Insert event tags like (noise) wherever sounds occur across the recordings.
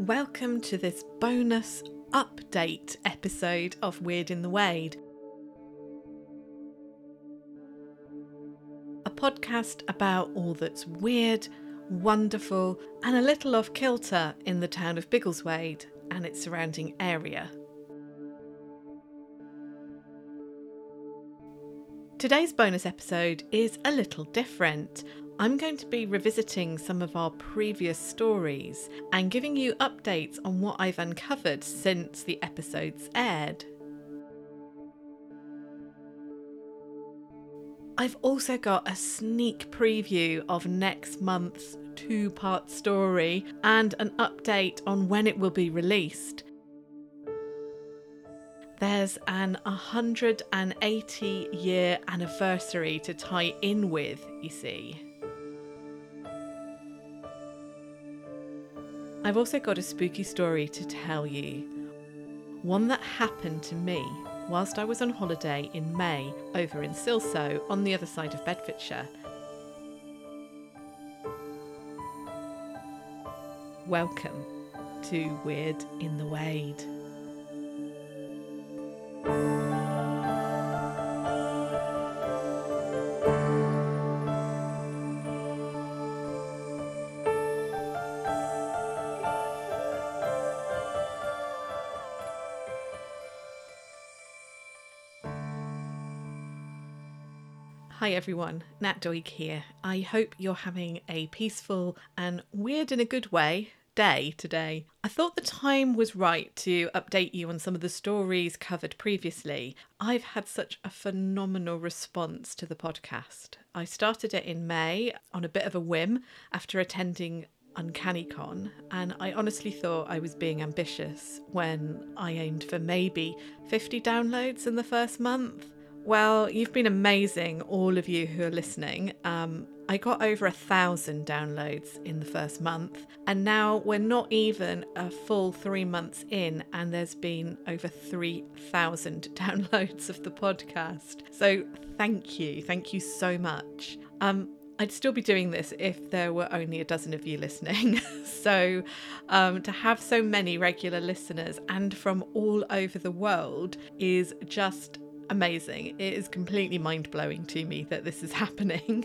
Welcome to this bonus update episode of Weird in the Wade. A podcast about all that's weird, wonderful, and a little off kilter in the town of Biggleswade and its surrounding area. Today's bonus episode is a little different. I'm going to be revisiting some of our previous stories and giving you updates on what I've uncovered since the episodes aired. I've also got a sneak preview of next month's two part story and an update on when it will be released. There's an 180 year anniversary to tie in with, you see. I've also got a spooky story to tell you. One that happened to me whilst I was on holiday in May over in Silsoe on the other side of Bedfordshire. Welcome to Weird in the Wade. Hi everyone, Nat Doig here. I hope you're having a peaceful and weird in a good way day today. I thought the time was right to update you on some of the stories covered previously. I've had such a phenomenal response to the podcast. I started it in May on a bit of a whim after attending Uncanny Con, and I honestly thought I was being ambitious when I aimed for maybe 50 downloads in the first month. Well, you've been amazing, all of you who are listening. Um, I got over a thousand downloads in the first month, and now we're not even a full three months in, and there's been over 3,000 (laughs) downloads of the podcast. So, thank you. Thank you so much. Um, I'd still be doing this if there were only a dozen of you listening. (laughs) so, um, to have so many regular listeners and from all over the world is just amazing. It is completely mind blowing to me that this is (laughs) happening.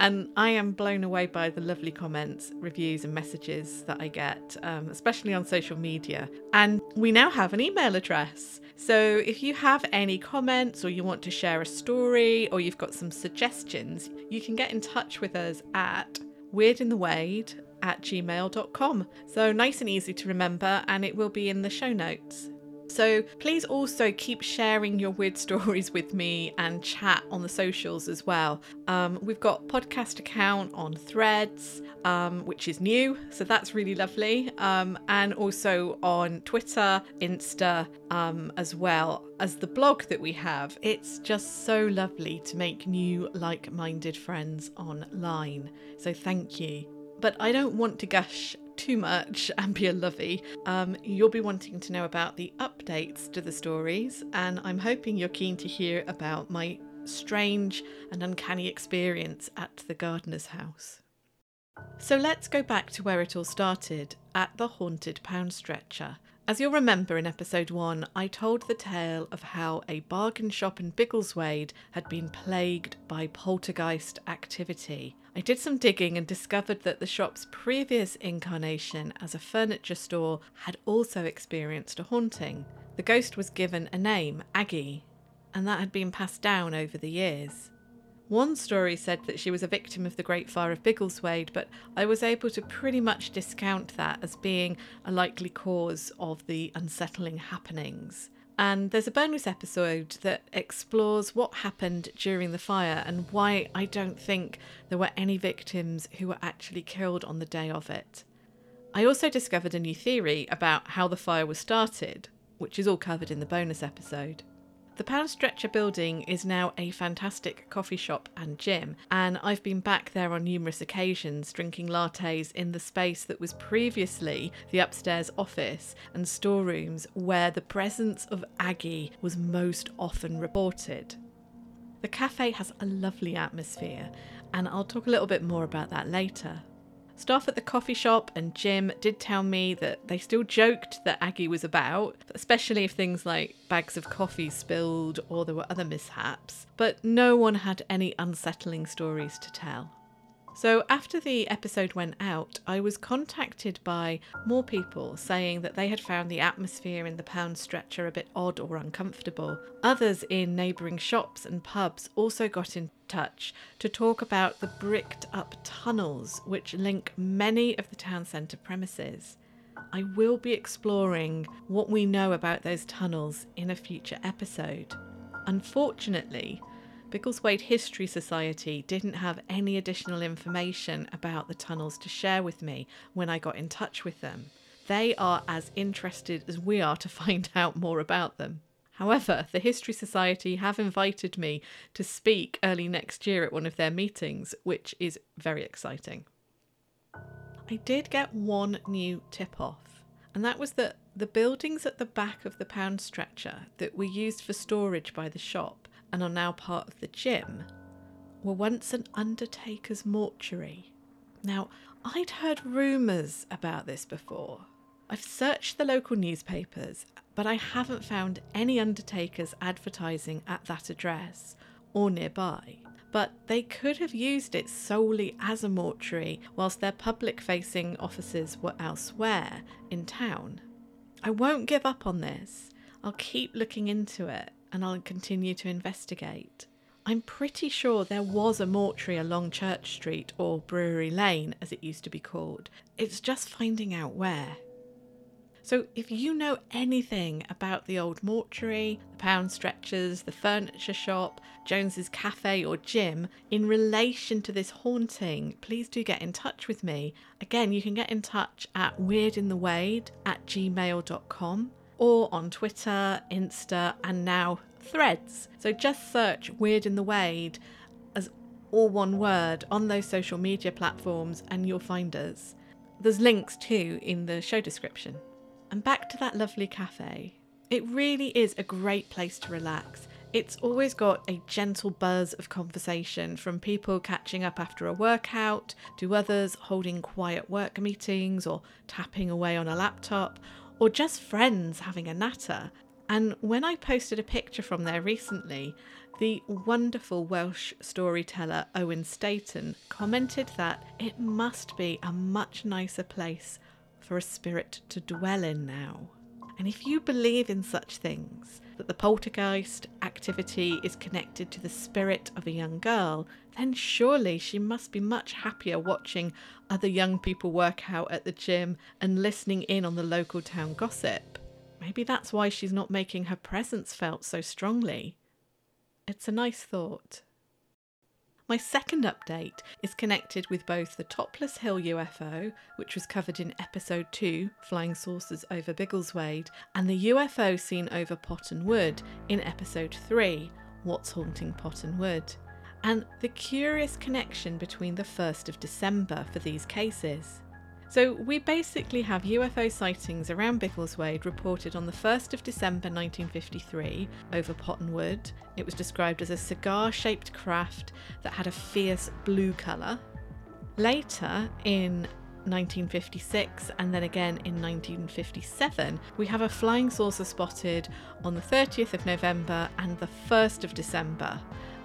and I am blown away by the lovely comments, reviews, and messages that I get, um, especially on social media. And we now have an email address. So if you have any comments or you want to share a story or you've got some suggestions, you can get in touch with us at weirdinthewade at gmail.com. So nice and easy to remember, and it will be in the show notes. So please also keep sharing your weird (laughs) stories with me and chat on the socials as well. Um, we've got podcast account on Threads, um, which is new, so that's really lovely, um, and also on Twitter, Insta, um, as well as the blog that we have. It's just so lovely to make new like-minded friends online. So thank you. But I don't want to gush too much (laughs) and be a lovey, um, you'll be wanting to know about the updates to the stories, and I'm hoping you're keen to hear about my strange and uncanny experience at the gardener's house. So let's go back to where it all started at the haunted pound stretcher. As you'll remember in episode 1, I told the tale of how a bargain shop in Biggleswade had been plagued by poltergeist activity. I did some digging and discovered that the shop's previous incarnation as a furniture store had also experienced a haunting. The ghost was given a name, Aggie, and that had been passed down over the years. One story said that she was a victim of the Great Fire of Biggleswade, but I was able to pretty much discount that as being a likely cause of the unsettling happenings. And there's a bonus episode that explores what happened during the fire and why I don't think there were any victims who were actually killed on the day of it. I also discovered a new theory about how the fire was started, which is all covered in the bonus episode. The Pound Stretcher building is now a fantastic coffee shop and gym, and I've been back there on numerous occasions drinking lattes in the space that was previously the upstairs office and storerooms where the presence of Aggie was most often reported. The cafe has a lovely atmosphere, and I'll talk a little bit more about that later. Staff at the coffee shop and gym did tell me that they still joked that Aggie was about, especially if things like bags of coffee spilled or there were other mishaps, but no one had any unsettling stories to tell. So, after the episode went out, I was contacted by more people saying that they had found the atmosphere in the pound stretcher a bit odd or uncomfortable. Others in neighbouring shops and pubs also got in touch to talk about the bricked up tunnels which link many of the town centre premises. I will be exploring what we know about those tunnels in a future episode. Unfortunately, Biggleswade History Society didn't have any additional information about the tunnels to share with me when I got in touch with them. They are as interested as we are to (laughs) find out more about them. However, the History Society have invited me to speak early next year at one of their meetings, which is very exciting. I did get one new tip off, and that was that the buildings at the back of the pound stretcher that were used for storage by the shop and are now part of the gym, were once an undertaker's mortuary. Now, I'd heard rumours about this before. I've searched the local newspapers, but I haven't found any undertakers advertising at that address or nearby. But they could have used it solely as a mortuary whilst their public facing offices were elsewhere in town. I won't give up on this. I'll keep looking into it and I'll continue to investigate. I'm pretty sure there was a mortuary along Church Street or Brewery Lane, as it used to be called. It's just finding out where. So, if you know anything about the old mortuary, the pound stretchers, the furniture shop, Jones's cafe, or gym in relation to this haunting, please do get in touch with me. Again, you can get in touch at weirdinthewade at gmail.com or on Twitter, Insta, and now Threads. So just search Weird in the Wade as all one word on those social media platforms and you'll find us. There's links too in the show description. And back to that lovely cafe. It really is a great place to relax. It's always got a gentle buzz of conversation from people catching up after a workout to others holding quiet work meetings or tapping away on a laptop or just friends having a natter. And when I posted a picture from there recently, the wonderful Welsh storyteller Owen Staten commented that it must be a much nicer place for a spirit to dwell in now. And if you believe in such things, that the poltergeist activity is connected to the spirit of a young girl, then surely she must be much happier watching other young people work out at the gym and listening in on the local town gossip. Maybe that's why she's not making her presence felt so strongly. It's a nice thought. My second update is connected with both the Topless Hill UFO, which was covered in episode 2, Flying Saucers over Biggleswade, and the UFO seen over Potton Wood in episode 3, What's Haunting Potton Wood, and the curious connection between the 1st of December for these cases. So, we basically have UFO sightings around Biggleswade reported on the 1st of December 1953 over Potton Wood. It was described as a cigar shaped craft that had a fierce blue colour. Later, in 1956 and then again in 1957, we have a flying saucer spotted on the 30th of November and the 1st of December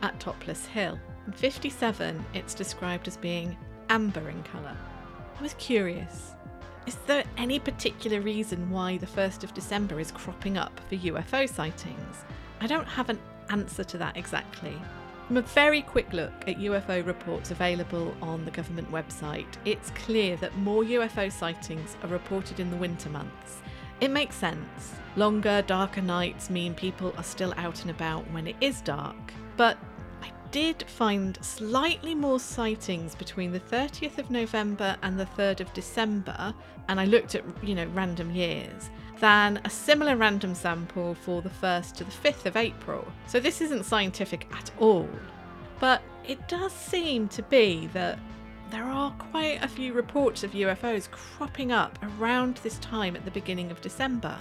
at Topless Hill. In 57, it's described as being amber in colour. I was curious. Is there any particular reason why the 1st of December is cropping up for UFO sightings? I don't have an answer to that exactly. From a very quick look at UFO reports available on the government website, it's clear that more UFO sightings are reported in the winter months. It makes sense. Longer, darker nights mean people are still out and about when it is dark. But did find slightly more sightings between the 30th of November and the 3rd of December, and I looked at, you know, random years, than a similar random sample for the 1st to the 5th of April. So this isn't scientific at all. But it does seem to be that there are quite a few reports of UFOs cropping up around this time at the beginning of December.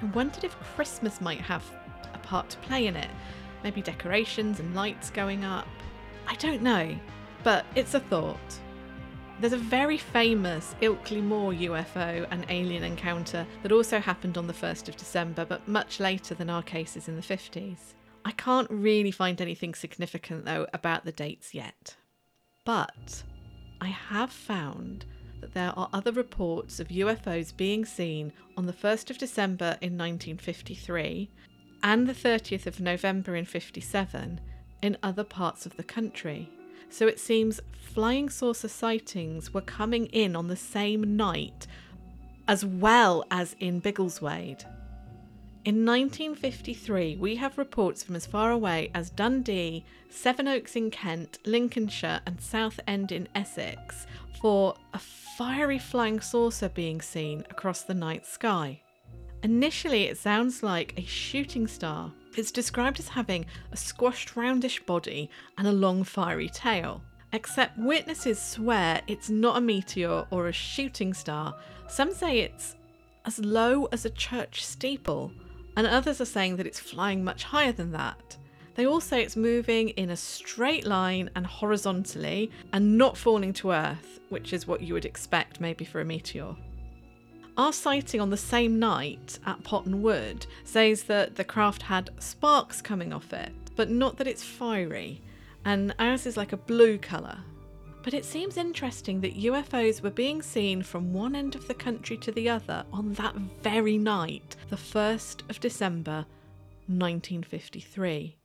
I wondered if Christmas might have a part to play in it maybe decorations and lights going up. I don't know, but it's a thought. There's a very famous Ilkley Moor UFO and alien encounter that also happened on the 1st of December, but much later than our cases in the 50s. I can't really find anything significant though about the dates yet. But I have found that there are other reports of UFOs being seen on the 1st of December in 1953 and the 30th of November in 57 in other parts of the country. So it seems flying saucer sightings were coming in on the same night as well as in Biggleswade. In 1953, we have reports from as far away as Dundee, Sevenoaks in Kent, Lincolnshire, and Southend in Essex for a fiery flying saucer being seen across the night sky. Initially, it sounds like a shooting star. It's described as having a squashed roundish body and a long fiery tail. Except witnesses swear it's not a meteor or a shooting star. Some say it's as low as a church steeple, and others are saying that it's flying much higher than that. They all say it's moving in a straight line and horizontally and not falling to Earth, which is what you would expect maybe for a meteor. Our sighting on the same night at Potton Wood says that the craft had sparks coming off it, but not that it's fiery, and ours is like a blue colour. But it seems interesting that UFOs were being seen from one end of the country to the other on that very night, the 1st of December 1953.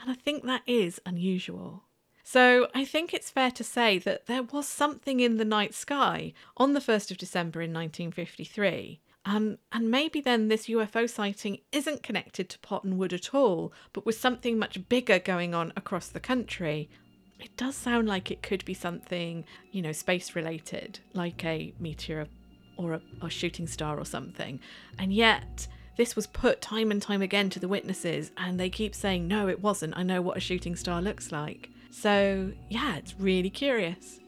And I think that is unusual. So I think it's fair to say that there was something in the night sky on the 1st of December in 1953. Um, and maybe then this UFO sighting isn't connected to Potton Wood at all, but with something much bigger going on across the country. It does sound like it could be something, you know, space related, like a meteor or a shooting star or something. And yet, this was put time and time again to the witnesses, and they keep saying, no, it wasn't. I know what a shooting star looks like. So, yeah, it's really curious.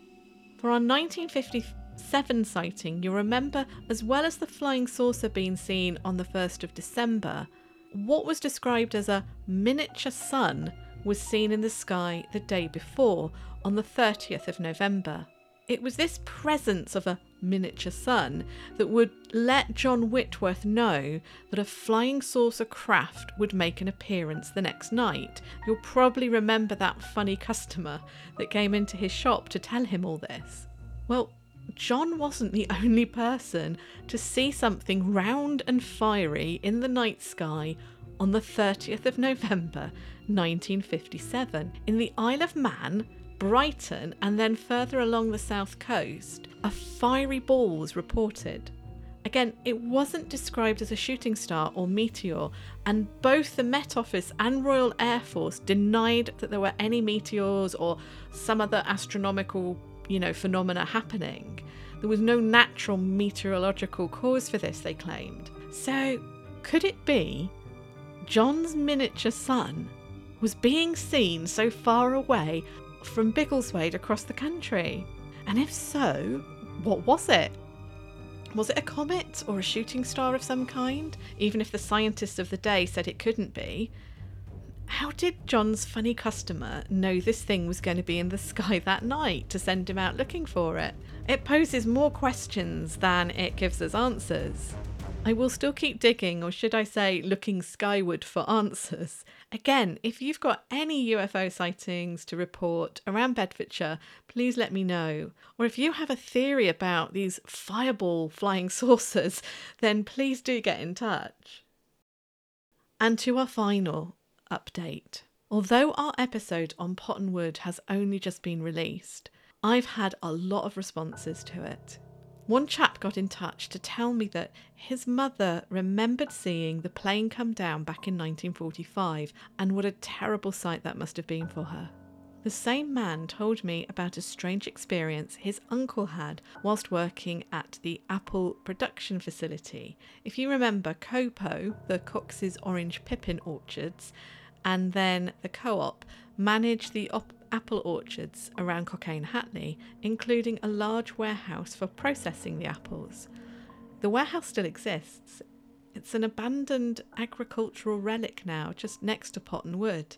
For our 1957 sighting, you'll remember, as well as the flying saucer being seen on the 1st of December, what was described as a miniature sun was seen in the sky the day before, on the 30th of November. It was this presence of a miniature sun that would let John Whitworth know that a flying saucer craft would make an appearance the next night. You'll probably remember that funny customer that came into his shop to tell him all this. Well, John wasn't the (laughs) only person to see something round and fiery in the night sky on the 30th of November 1957 in the Isle of Man Brighton, and then further along the south coast, a fiery ball was reported. Again, it wasn't described as a shooting star or meteor, and both the Met Office and Royal Air Force denied that there were any meteors or some other astronomical, you know, phenomena happening. There was no natural meteorological cause for this, they claimed. So, could it be John's miniature sun was being seen so far away from Biggleswade across the country? And if so, what was it? Was it a comet or a shooting star of some kind, even if the scientists of the day said it couldn't be? How did John's funny customer know this thing was going to be in the sky that night to send him out looking for it? It poses more questions than it gives us answers. I will still keep digging, or should I say, looking skyward for answers. Again, if you've got any UFO sightings to report around Bedfordshire, please let me know. Or if you have a theory about these fireball flying (laughs) saucers, then please do get in touch. And to our final update. Although our episode on Potton Wood has only just been released, I've had a lot of responses to it. One chap got in touch to tell me that his mother remembered seeing the plane come down back in 1945 and what a terrible sight that must have been for her. The same man told me about a strange experience his uncle had whilst working at the Apple production facility. If you remember Copo, the Cox's orange pippin orchards, and then the co op managed the op- apple orchards around Cockayne Hatley, including a large warehouse for processing the apples. The warehouse still exists. It's an abandoned agricultural relic now, just next to Potton Wood.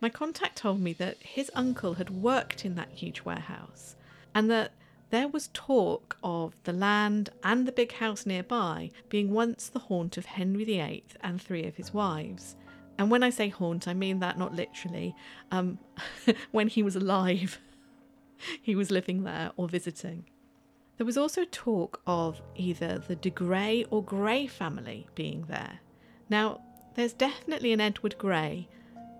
My contact told me that his uncle had worked in that huge warehouse and that there was talk of the land and the big house nearby being once the haunt of Henry VIII and three of his wives. And when I say haunt, I mean that not literally. Um, (laughs) when he was alive, (laughs) he was living there or visiting. There was also talk of either the de Grey or Grey family being there. Now, there's definitely an Edward Grey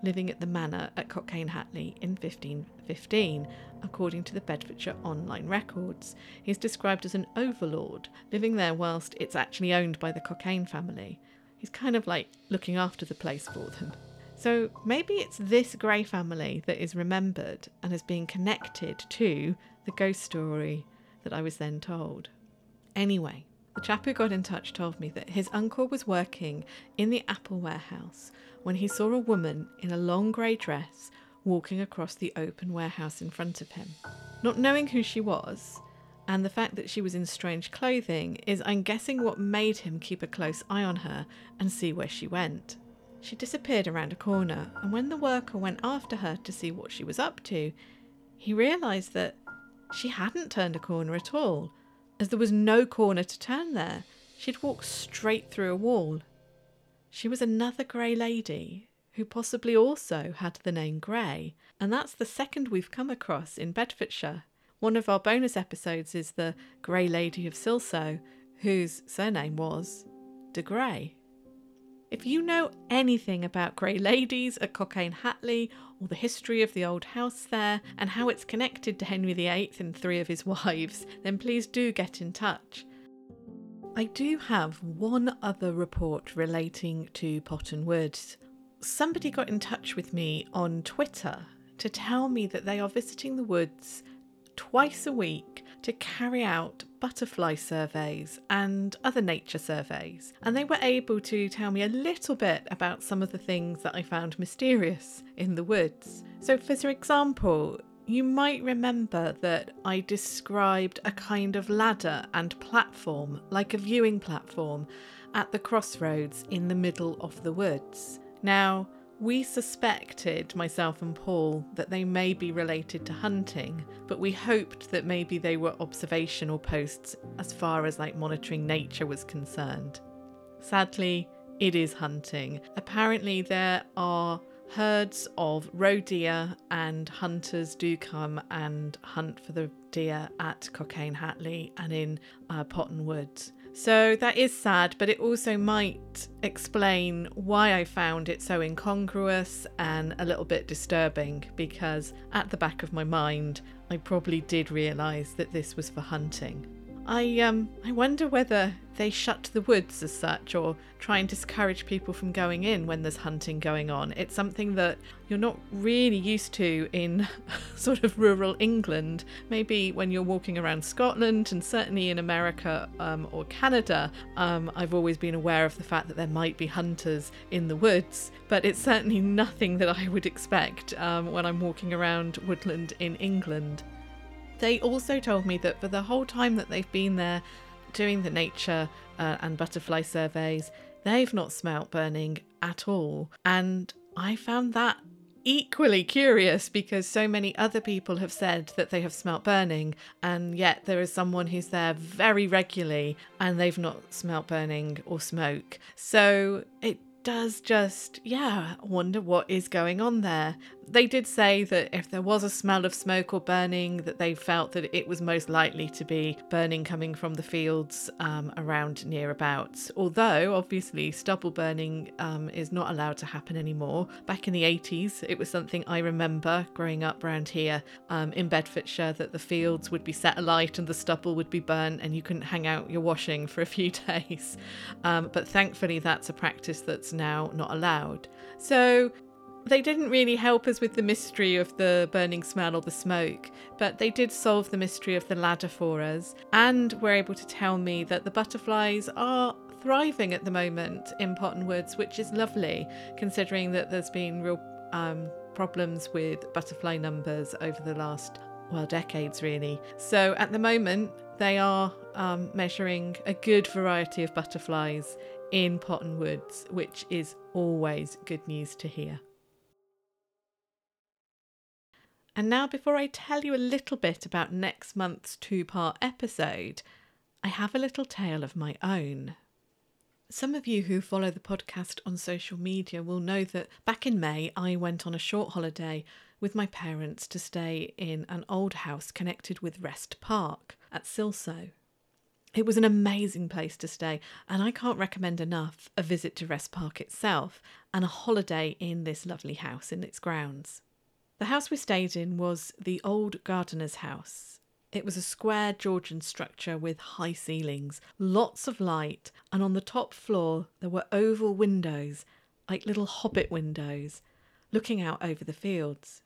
living at the manor at Cockayne Hatley in 1515, according to the Bedfordshire Online Records. He's described as an overlord, living there whilst it's actually owned by the Cockayne family. He's kind of like looking after the place for them. So maybe it's this Grey family that is remembered and has been connected to the ghost story that I was then told. Anyway, the chap who got in touch told me that his uncle was working in the apple warehouse when he saw a woman in a long grey dress walking across the open warehouse in front of him. Not knowing who she was, and the fact that she was in strange clothing is, I'm guessing, what made him keep a close eye on her and see where she went. She disappeared around a corner, and when the worker went after her to see what she was up to, he realised that she hadn't turned a corner at all, as there was no corner to turn there. She'd walked straight through a wall. She was another grey lady who possibly also had the name Grey, and that's the second we've come across in Bedfordshire. One of our bonus episodes is the Grey Lady of Silsoe, whose surname was de Grey. If you know anything about Grey Ladies at Cockayne Hatley or the history of the old house there and how it's connected to Henry VIII and three of his (laughs) wives, then please do get in touch. I do have one other report relating to Potton Woods. Somebody got in touch with me on Twitter to tell me that they are visiting the woods twice a week to carry out butterfly surveys and other nature surveys. And they were able to tell me a little bit about some of the things that I found mysterious in the woods. So, for example, you might remember that I described a kind of ladder and platform, like a viewing platform, at the crossroads in the middle of the woods. Now, we suspected, myself and Paul, that they may be related to hunting, but we hoped that maybe they were observational posts as far as like monitoring nature was concerned. Sadly, it is hunting. Apparently, there are herds of roe deer, and hunters do come and hunt for the deer at Cockayne Hatley and in uh, Potton Woods. So that is sad, but it also might explain why I found it so incongruous and a little bit disturbing because at the back of my mind, I probably did realise that this was for hunting. I um I wonder whether they shut the woods as such or try and discourage people from going in when there's hunting going on. It's something that you're not really used to in (laughs) sort of rural England. Maybe when you're walking around Scotland and certainly in America um, or Canada, um, I've always been aware of the fact that there might be hunters in the woods, but it's certainly (laughs) nothing that I would expect um, when I'm walking around woodland in England. They also told me that for the whole time that they've been there doing the nature uh, and butterfly surveys, they've not smelt burning at all. And I found that equally curious because so many other people have said that they have smelt burning, and yet there is someone who's there very regularly and they've not smelt burning or smoke. So it does just, yeah, wonder what is going on there. They did say that if there was a smell of smoke or burning, that they felt that it was most likely to be burning coming from the fields um, around nearabouts. Although, obviously, stubble burning um, is not allowed to happen anymore. Back in the 80s, it was something I remember growing up around here um, in Bedfordshire that the fields would be set alight and the stubble would be burnt and you couldn't hang out your washing for a few (laughs) days. Um, but thankfully, that's a practice that's now not allowed. So they didn't really help us with the mystery of the burning smell or the smoke, but they did solve the mystery of the ladder for us and were able to tell me that the butterflies are thriving at the moment in Potton Woods, which is lovely considering that there's been real um, problems with butterfly numbers over the last, well, decades really. So at the moment, they are um, measuring a good variety of butterflies in Potton Woods, which is always good news to hear. And now, before I tell you a little bit about next month's two part episode, I have a little tale of my own. Some of you who follow the podcast on social media will know that back in May I went on a short holiday with my parents to stay in an old house connected with Wrest Park at Silsoe. It was an amazing place to stay, and I can't recommend enough a visit to Wrest Park itself and a holiday in this lovely house in its grounds. The house we stayed in was the old gardener's house. It was a square Georgian structure with high ceilings, lots of light, and on the top floor there were oval windows, like little hobbit windows, looking out over the fields.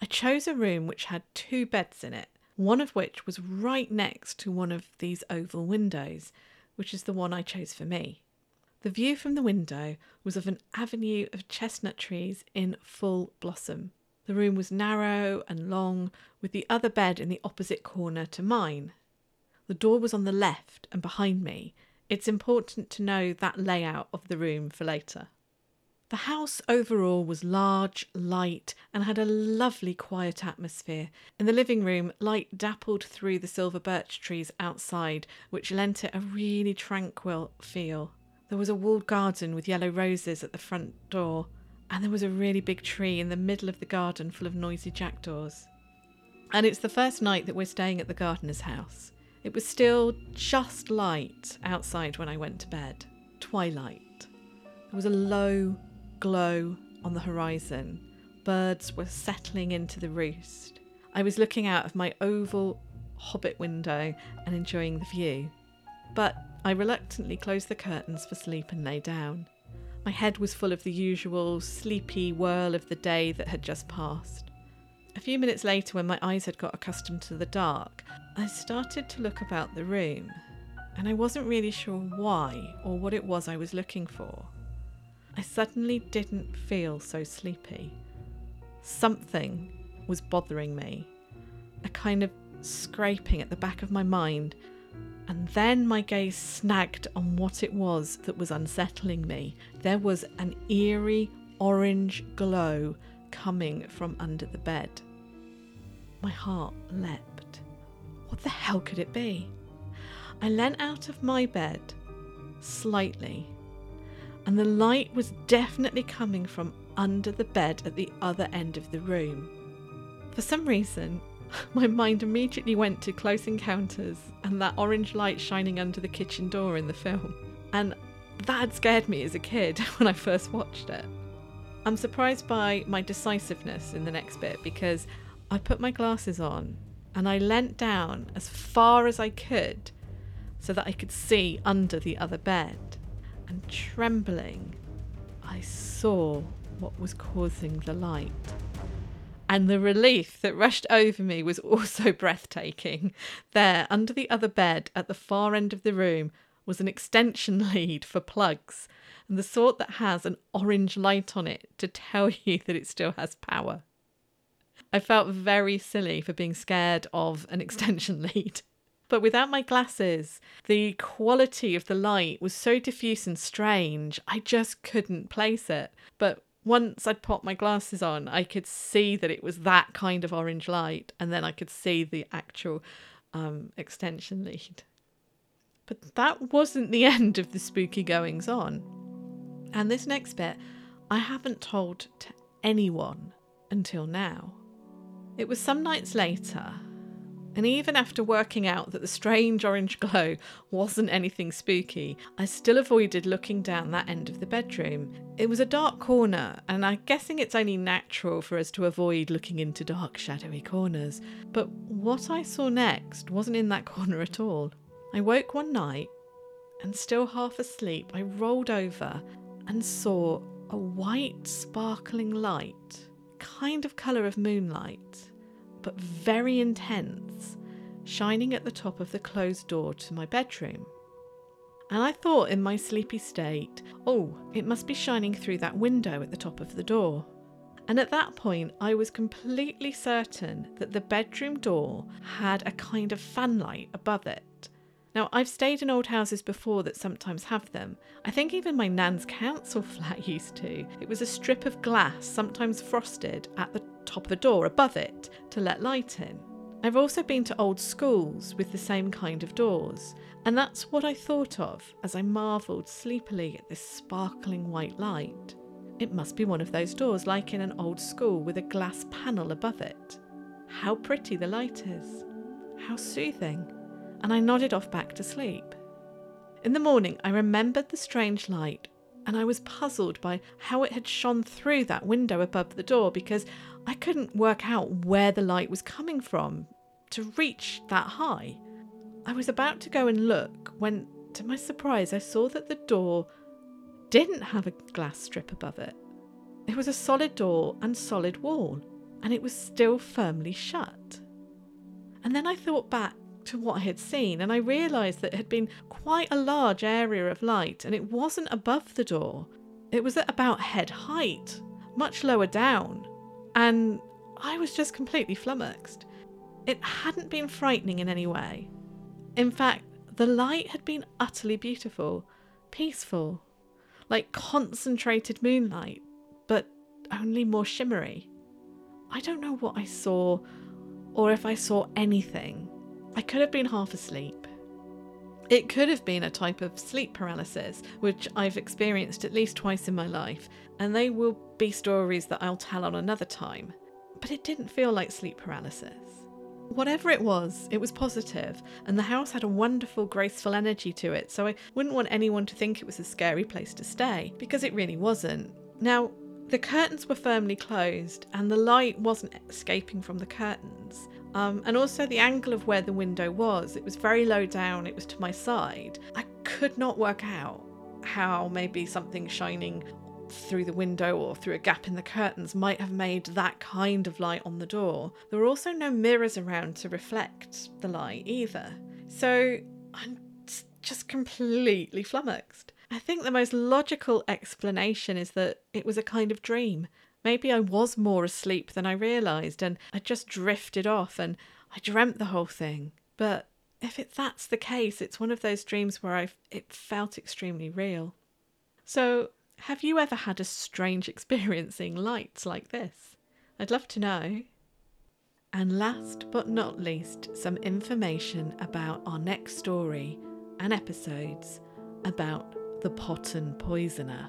I chose a room which had two beds in it, one of which was right next to one of these oval windows, which is the one I chose for me. The view from the window was of an avenue of chestnut trees in full blossom. The room was narrow and long, with the other bed in the opposite corner to mine. The door was on the left and behind me. It's important to know that layout of the room for later. The house overall was large, light, and had a lovely quiet atmosphere. In the living room, light dappled through the silver birch trees outside, which lent it a really tranquil feel. There was a walled garden with yellow roses at the front door, and there was a really big tree in the middle of the garden full of noisy jackdaws. And it's the first night that we're staying at the gardener's house. It was still just light outside when I went to bed, twilight. There was a low glow on the horizon. Birds were settling into the roost. I was looking out of my oval hobbit window and enjoying the view. But I reluctantly closed the curtains for sleep and lay down. My head was full of the usual sleepy whirl of the day that had just passed. A few minutes later, when my eyes had got accustomed to the dark, I started to look about the room, and I wasn't really sure why or what it was I was looking for. I suddenly didn't feel so sleepy. Something was bothering me, a kind of scraping at the back of my mind and then my gaze snagged on what it was that was unsettling me. There was an eerie orange glow coming from under the bed. My heart leapt. What the hell could it be? I leant out of my bed slightly, and the light was definitely coming from under the bed at the other end of the room. For some reason, (laughs) my mind immediately went to Close Encounters and that orange light shining under the kitchen door in the film. And that scared me as a kid (laughs) when I first watched it. I'm surprised by my decisiveness in the next bit because I put my glasses on and I leant down as far as I could so that I could see under the other bed. And trembling, I saw what was causing the light and the relief that rushed over me was also (laughs) breathtaking. There, under the other bed at the far end of the room, was an extension (laughs) lead for plugs, and the sort that has an orange light on it to tell (laughs) you that it still has power. I felt very silly for being scared of an extension lead. But without my glasses, the quality of the light was so diffuse and strange, I just couldn't place it. But once I'd popped my glasses on, I could see that it was that kind of orange light, and then I could see the actual um, extension lead. But that wasn't the (laughs) end of the spooky goings on. And this next bit, I haven't told to anyone until now. It was some nights later and even after working out that the strange orange glow wasn't anything spooky, I still avoided looking down that end of the bedroom. It was a dark corner, and I'm guessing it's only natural for us to avoid looking into dark, shadowy corners. But what I saw next wasn't in that (laughs) corner at all. I woke one night, and still half asleep, I rolled over and saw a white, sparkling light, kind of colour of moonlight but very intense, shining at the top of the closed door to my bedroom. And I thought in my sleepy state, oh, it must be shining through that window at the top of the door. And at that point, I was completely certain that the bedroom door had a kind of fanlight above it. Now, I've stayed in old houses before that sometimes have them. I think even my nan's council (laughs) flat used to. It was a strip of glass, sometimes frosted, at the top of a door above it to let light in. I've also been to old schools with the same kind of doors, and that's what I thought of as I marvelled sleepily at this sparkling white light. It must be one of those doors, like in an old school with a glass panel above it. How pretty the light is! How soothing! And I nodded off back to sleep. In the morning, I remembered the strange light, and I was puzzled by how it had shone through that window above the door because I couldn't work out where the light was coming from to reach that high. I was about to go and look when, to my surprise, I saw that the door didn't have a glass strip above it. It was a solid door and solid wall, and it was still firmly shut. And then I thought back to what I had seen, and I realised that it had been quite a large area of light, and it wasn't above the door. It was at about head height, much lower down, and I was just completely flummoxed. It hadn't been frightening in any way. In fact, the light had been utterly beautiful, peaceful, like concentrated moonlight, but only more shimmery. I don't know what I saw or if I saw anything. I could have been half asleep. It could have been a type of sleep paralysis, which I've experienced at least twice in my life, and they will be stories that I'll tell on another time. But it didn't feel like sleep paralysis. Whatever it was, it was positive, and the house had a wonderful, graceful energy to it, so I wouldn't want anyone to think it was a scary place to stay, because it really wasn't. Now, the curtains were firmly closed, and the light wasn't escaping from the curtains. Um, and also the angle of where the window was, it was very low down, it was to my side. I could not work out how maybe something shining through the window or through a gap in the curtains might have made that kind of light on the door. There were also no mirrors around to reflect the light either. So I'm just completely flummoxed. I think the most logical explanation is that it was a kind of dream. Maybe I was more asleep than I realised and I just drifted off and I dreamt the whole thing. But if it, that's the case, it's one of those dreams where I it felt extremely real. So have you ever had a strange (laughs) experience seeing lights like this? I'd love to know. And last but not least, some information about our next story and episodes about the Potton Poisoner.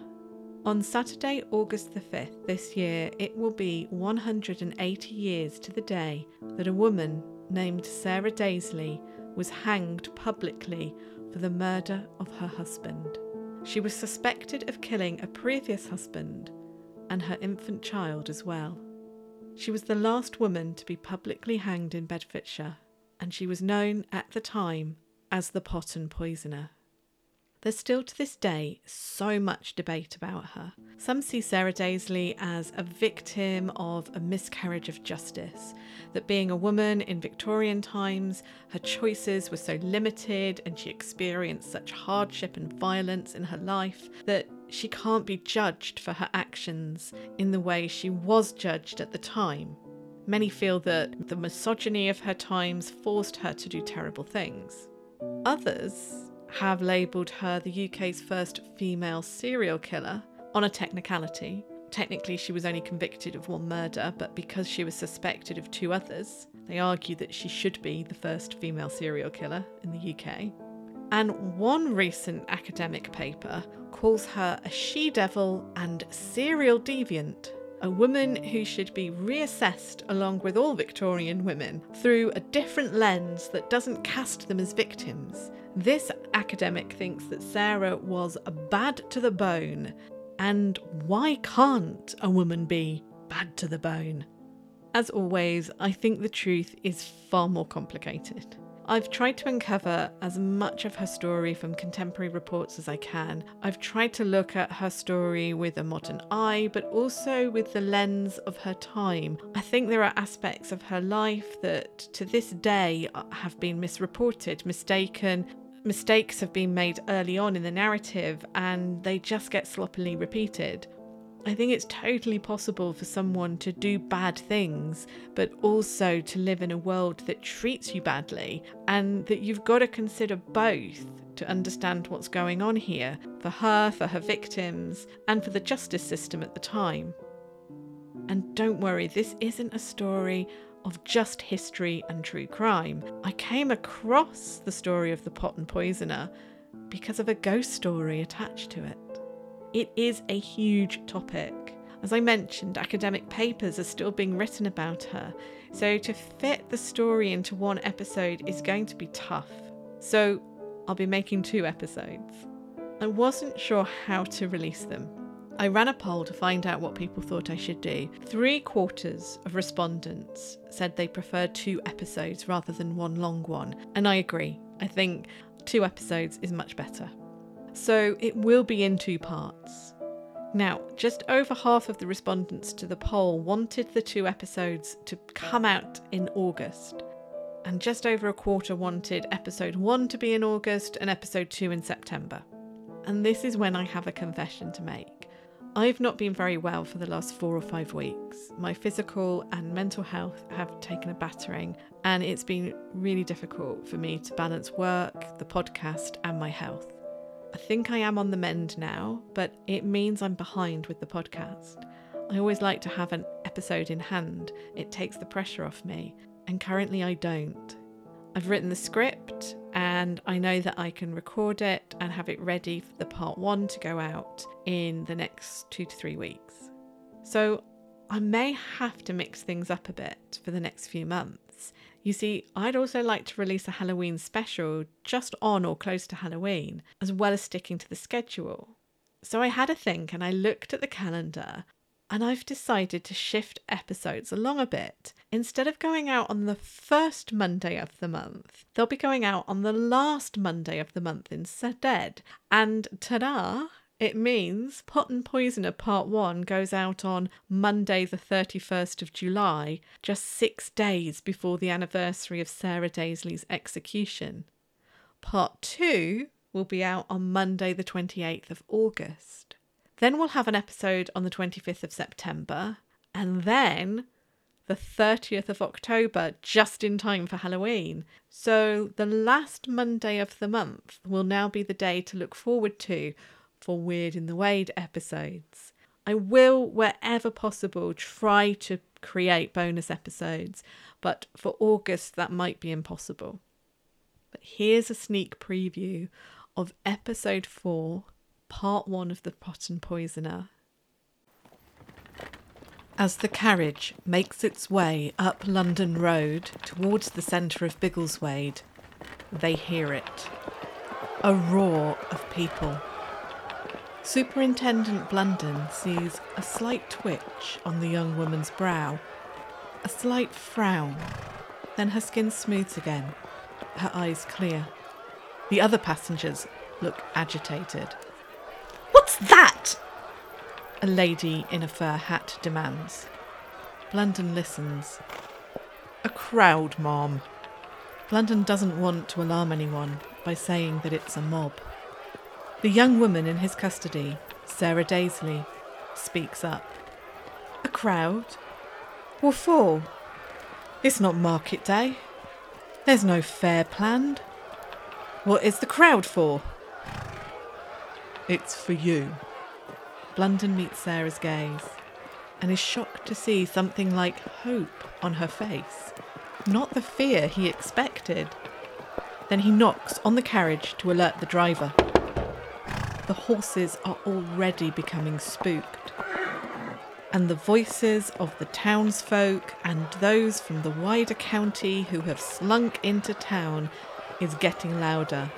On Saturday, August the 5th this year, it will be 180 years to the day that a woman named Sarah Daisley was hanged publicly for the murder of her husband. She was suspected of killing a previous husband and her infant child as well. She was the last woman to be publicly hanged in Bedfordshire, and she was known at the time as the Potton Poisoner. There's still to this day so much debate about her. Some see Sarah Daisley as a victim of a miscarriage of justice, that being a woman in Victorian times, her choices were so limited and she experienced such hardship and violence in her life that she can't be judged for her actions in the way she was judged at the time. Many feel that the misogyny of her times forced her to do terrible things. Others have labelled her the UK's first female serial killer on a technicality. Technically, she was only convicted of one murder, but because she was suspected of two others, they argue that she should be the first female serial killer in the UK. And one recent academic paper calls her a she devil and serial deviant, a woman who should be reassessed along with all Victorian women through a different lens that doesn't cast them as victims this academic thinks that Sarah was bad to the bone, and why can't a woman be bad to the bone? As always, I think the truth is far more complicated. I've tried to uncover as much of her story from contemporary reports as I can. I've tried to look at her story with a modern eye, but also with the lens of her time. I think there are aspects of her life that to this day uh, have been misreported, mistaken, mistakes have been made early on in the narrative and they just get sloppily repeated. I think it's totally possible for someone to do bad things, but also to live in a world that treats you badly, and that you've got to consider both to understand what's going on here for her, for her victims, and for the justice system at the time. And don't worry, this isn't a story of just history and true crime. I came across the story of the Potton Poisoner because of a ghost story attached to it. It is a huge topic. As I mentioned, academic papers are still being written about her, so to fit the story into one episode is going to be tough. So I'll be making two episodes. I wasn't sure how to release them. I ran a poll to find out what people thought I should do. Three quarters of respondents said they preferred two episodes rather than one long one, and I agree. I think two episodes is much better. So it will be in two parts. Now, just over half of the respondents to the poll wanted the two episodes to come out in August, and just over a quarter wanted episode one to be in August and episode two in September. And this is when I have a confession to make. I've not been very well for the last four or five weeks. My physical and mental health have taken a battering, and it's been really difficult for me to balance work, the podcast, and my health. I think I am on the mend now, but it means I'm behind with the podcast. I always like to have an episode in hand, it takes the pressure off me, and currently I don't. I've written the script and I know that I can record it and have it ready for the part one to go out in the next two to three weeks. So I may have to mix things up a bit for the next few months. You see, I'd also like to release a Halloween special just on or close to Halloween, as well as sticking to the schedule. So I had a think and I looked at the calendar and I've decided to shift episodes along a bit. Instead of going out on the first Monday of the month, they'll be going out on the last Monday of the month instead. And ta da! It means Potton Poisoner Part 1 goes out on Monday, the 31st of July, just six days before the anniversary of Sarah Dazley's execution. Part 2 will be out on Monday, the 28th of August. Then we'll have an episode on the 25th of September, and then the 30th of October, just in time for Halloween. So the last Monday of the month will now be the day to look forward to for Weird in the Wade episodes. I will, wherever possible, try to create bonus episodes, but for August that might be impossible. But here's a sneak preview of episode 4 part one of The Potton Poisoner. As the carriage makes its way up London Road towards the centre of Biggleswade, they hear it. A roar of people. Superintendent Blunden sees a slight twitch on the young woman's brow, a slight frown. Then her skin smooths again, her eyes clear. The other passengers look agitated. What's that? A lady in a fur hat demands. Blunden listens. A crowd, ma'am. Blunden doesn't want to alarm anyone by saying that it's a mob. The young woman in his custody, Sarah Dazley, speaks up. A crowd? What for? It's not market day. There's no fair planned. What is the crowd for? It's for you. Blunden meets Sarah's gaze and is shocked to see something like hope on her face, not the fear he expected. Then he knocks on the carriage to alert the driver. The horses are already becoming spooked, and the voices of the townsfolk and those from the wider county who have slunk into town is getting louder.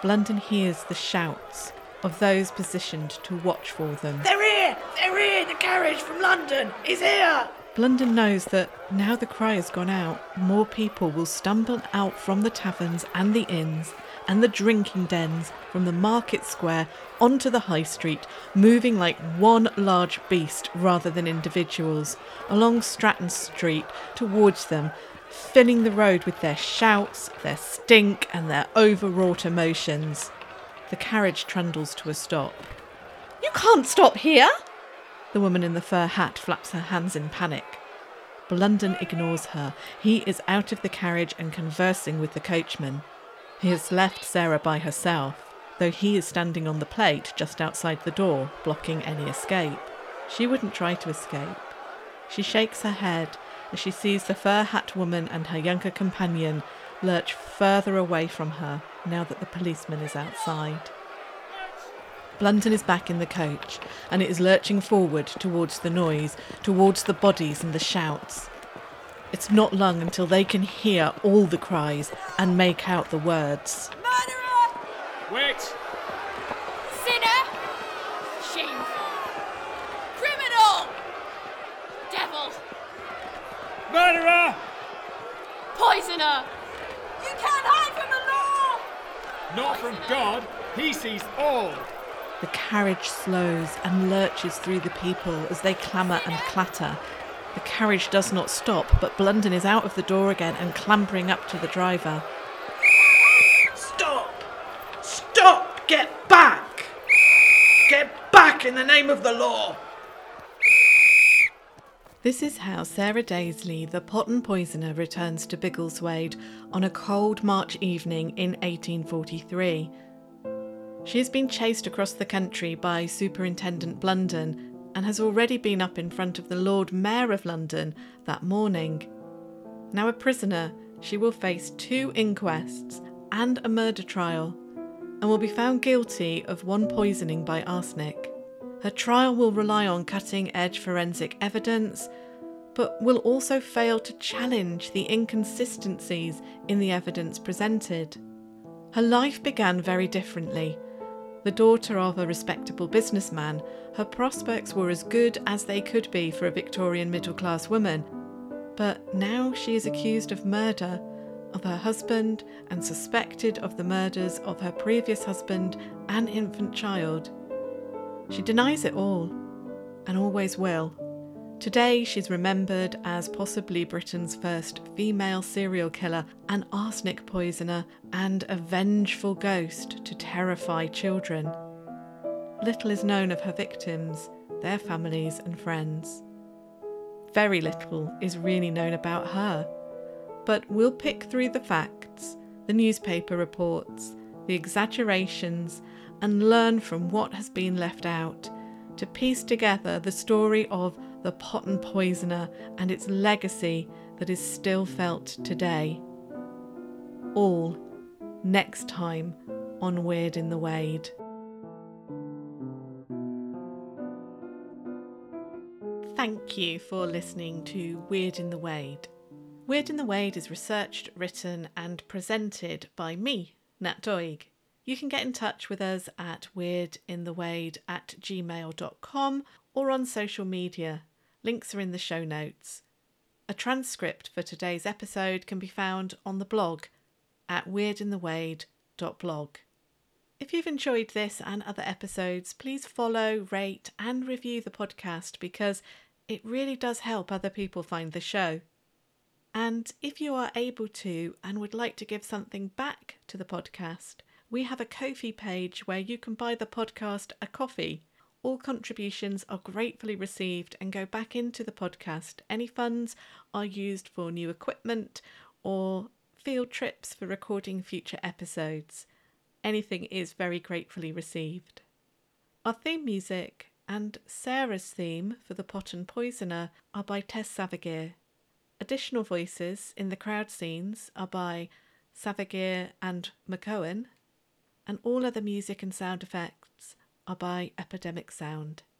Blunden hears the shouts of those positioned to watch for them. They're here! They're here! The carriage from London is here! Blunden knows that now the cry has gone out, more people will stumble out from the taverns and the inns and the drinking dens from the market square onto the high street, moving like one large beast rather than individuals, along Stratton Street towards them, filling the road with their shouts, their stink, and their overwrought emotions. The carriage trundles to a stop. You can't stop here! The woman in the fur hat flaps her hands in panic. Blunden ignores her. He is out of the carriage and conversing with the coachman. He has left Sarah by herself, though he is standing on the plate just outside the door, blocking any escape. She wouldn't try to escape. She shakes her head as she sees the fur hat woman and her younger companion lurch further away from her now that the policeman is outside. Blunden is back in the coach and it is lurching forward towards the noise, towards the bodies and the shouts. It's not long until they can hear all the cries and make out the words. Murderer! Wait! Sinner! Shameful! Criminal! Devil! Murderer! Poisoner! You can't hide from the law! Not from God, he sees all. The carriage slows and lurches through the people as they clamour and clatter. The carriage does not stop, but Blunden is out of the door again and clambering up to the driver. Stop! Stop! Get back! Get back in the name of the law! This is how Sarah Dazley, the Potton Poisoner, returns to Biggleswade on a cold March evening in 1843. She has been chased across the country by Superintendent Blunden and has already been up in front of the Lord Mayor of London that morning. Now a prisoner, she will face two inquests and a murder trial and will be found guilty of one poisoning by arsenic. Her trial will rely on cutting edge forensic evidence, but will also fail to challenge the inconsistencies in the evidence presented. Her life began very differently. The daughter of a respectable businessman, her prospects were as good as they could be for a Victorian middle class woman. But now she is accused of murder of her husband and suspected of the murders of her previous husband and infant child. She denies it all, and always will. Today, she's remembered as possibly Britain's first female serial killer, an arsenic poisoner, and a vengeful ghost to terrify children. Little is known of her victims, their families, and friends. Very little is really known about her, but we'll pick through the facts, the newspaper reports, the exaggerations, and learn from what has been left out to piece together the story of the Potton Poisoner and its legacy that is still felt today. All next time on Weird in the Wade. Thank you for listening to Weird in the Wade. Weird in the Wade is researched, written, and presented by me, Nat Doig. You can get in touch with us at weirdinthewade at gmail.com or on social media. Links are in the show notes. A transcript for today's episode can be found on the blog at weirdinthewade.blog. If you've enjoyed this and other episodes, please follow, rate, and review the podcast because it really does help other people find the show. And if you are able to and would like to give something back to the podcast, we have a Ko-fi page where you can buy the podcast a coffee. All contributions are gratefully received and go back into the podcast. Any funds are used for new equipment or field trips for recording future episodes. Anything is very gratefully received. Our theme music and Sarah's theme for The Potton Poisoner are by Tess Savigear. Additional voices in the crowd scenes are by Savigear and McOwen, and all other music and sound effects are by Epidemic Sound.